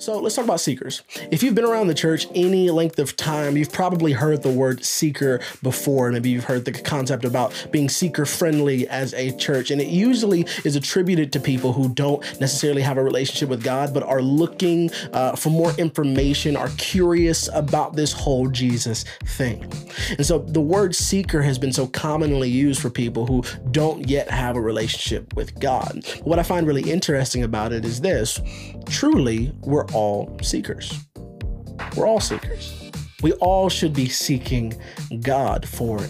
So let's talk about seekers. If you've been around the church any length of time, you've probably heard the word seeker before. Maybe you've heard the concept about being seeker friendly as a church. And it usually is attributed to people who don't necessarily have a relationship with God, but are looking uh, for more information, are curious about this whole Jesus thing. And so the word seeker has been so commonly used for people who don't yet have a relationship with God. What I find really interesting about it is this truly, we're all seekers. We're all seekers. We all should be seeking God for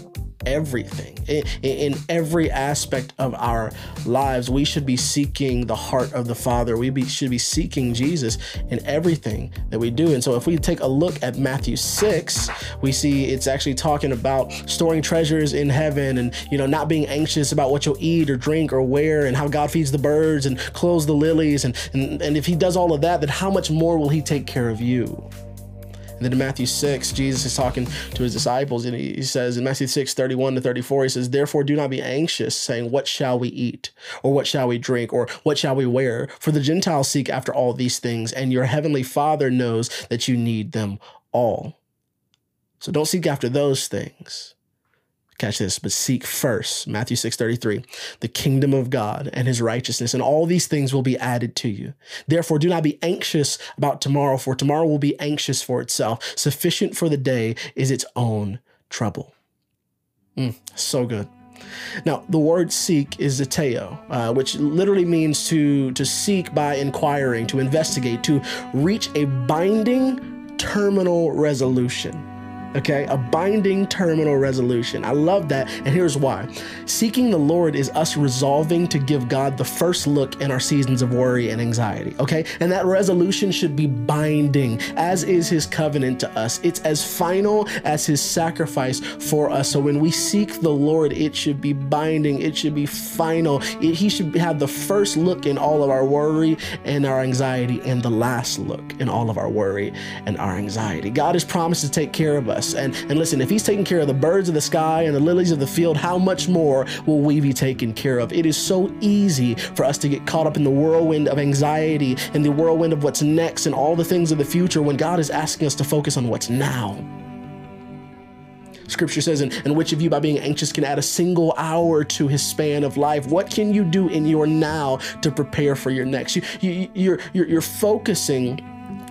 everything. In, in, every aspect of our lives, we should be seeking the heart of the Father. We be, should be seeking Jesus in everything that we do. And so, if we take a look at Matthew 6, we see it's actually talking about storing treasures in heaven and, you know, not being anxious about what you'll eat or drink or wear and how God feeds the birds and clothes the lilies. And, and, and if He does all of that, then how much more will He take care of you? And then in Matthew 6, Jesus is talking to his disciples, and he says in Matthew 6, 31 to 34, he says, Therefore do not be anxious, saying, What shall we eat? Or what shall we drink? Or what shall we wear? For the Gentiles seek after all these things, and your heavenly Father knows that you need them all. So don't seek after those things catch this but seek first matthew 6.33 the kingdom of god and his righteousness and all these things will be added to you. Therefore do not be anxious about tomorrow for tomorrow will be anxious for itself. Sufficient for the day is its own trouble. Mm, so good. Now, the word seek is zeteo, uh, which literally means to, to seek by inquiring, to investigate, to reach a binding terminal resolution. Okay, a binding terminal resolution. I love that. And here's why seeking the Lord is us resolving to give God the first look in our seasons of worry and anxiety. Okay, and that resolution should be binding, as is his covenant to us. It's as final as his sacrifice for us. So when we seek the Lord, it should be binding, it should be final. It, he should have the first look in all of our worry and our anxiety, and the last look in all of our worry and our anxiety. God has promised to take care of us us. And, and listen, if He's taking care of the birds of the sky and the lilies of the field, how much more will we be taken care of? It is so easy for us to get caught up in the whirlwind of anxiety and the whirlwind of what's next and all the things of the future when God is asking us to focus on what's now. Scripture says, and, and which of you by being anxious can add a single hour to his span of life? What can you do in your now to prepare for your next? You, you, you're, you're, you're focusing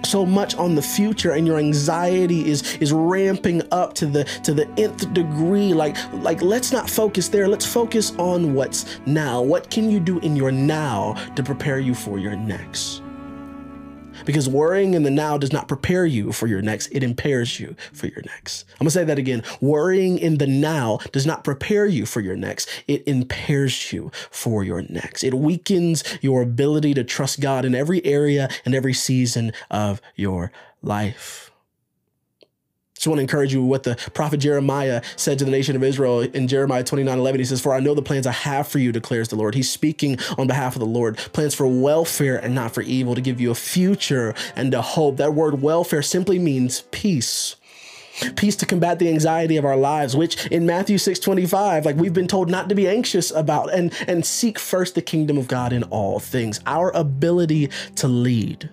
so much on the future and your anxiety is is ramping up to the to the nth degree. Like like let's not focus there. Let's focus on what's now. What can you do in your now to prepare you for your next because worrying in the now does not prepare you for your next, it impairs you for your next. I'm gonna say that again. Worrying in the now does not prepare you for your next, it impairs you for your next. It weakens your ability to trust God in every area and every season of your life. Just want to encourage you with what the prophet Jeremiah said to the nation of Israel in Jeremiah 29 11. He says, For I know the plans I have for you, declares the Lord. He's speaking on behalf of the Lord. Plans for welfare and not for evil, to give you a future and a hope. That word welfare simply means peace peace to combat the anxiety of our lives which in matthew 6 25 like we've been told not to be anxious about and and seek first the kingdom of god in all things our ability to lead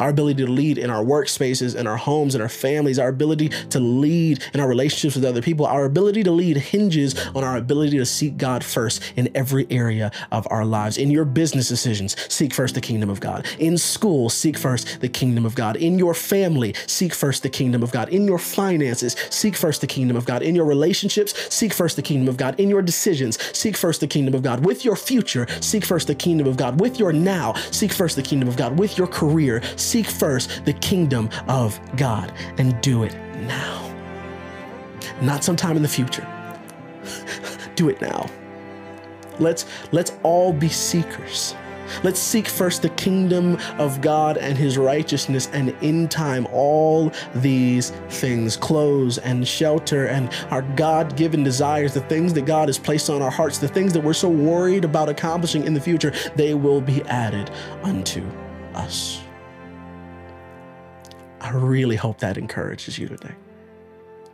our ability to lead in our workspaces, in our homes, in our families, our ability to lead in our relationships with other people, our ability to lead hinges on our ability to seek God first in every area of our lives. In your business decisions, seek first the kingdom of God. In school, seek first the kingdom of God. In your family, seek first the kingdom of God. In your finances, seek first the kingdom of God. In your relationships, seek first the kingdom of God. In your decisions, seek first the kingdom of God. With your future, seek first the kingdom of God. With your now, seek first the kingdom of God. With your career, seek first the kingdom of God and do it now. Not sometime in the future. do it now. Let's let's all be seekers. Let's seek first the kingdom of God and his righteousness, and in time, all these things clothes and shelter and our God given desires, the things that God has placed on our hearts, the things that we're so worried about accomplishing in the future, they will be added unto us. I really hope that encourages you today.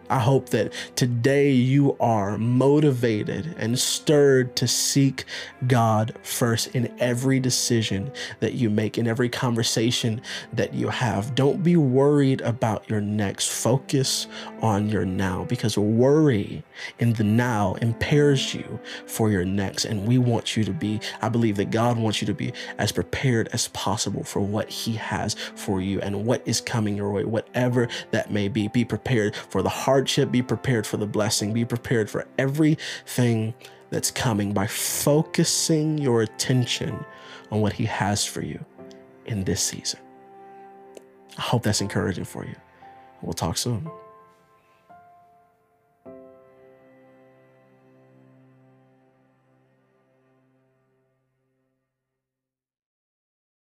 I hope that today you are motivated and stirred to seek God first in every decision that you make, in every conversation that you have. Don't be worried about your next. Focus on your now because worry in the now impairs you for your next. And we want you to be, I believe that God wants you to be as prepared as possible for what He has for you and what is coming your way, whatever that may be. Be prepared for the hard hardship, be prepared for the blessing, be prepared for everything that's coming by focusing your attention on what He has for you in this season. I hope that's encouraging for you. We'll talk soon.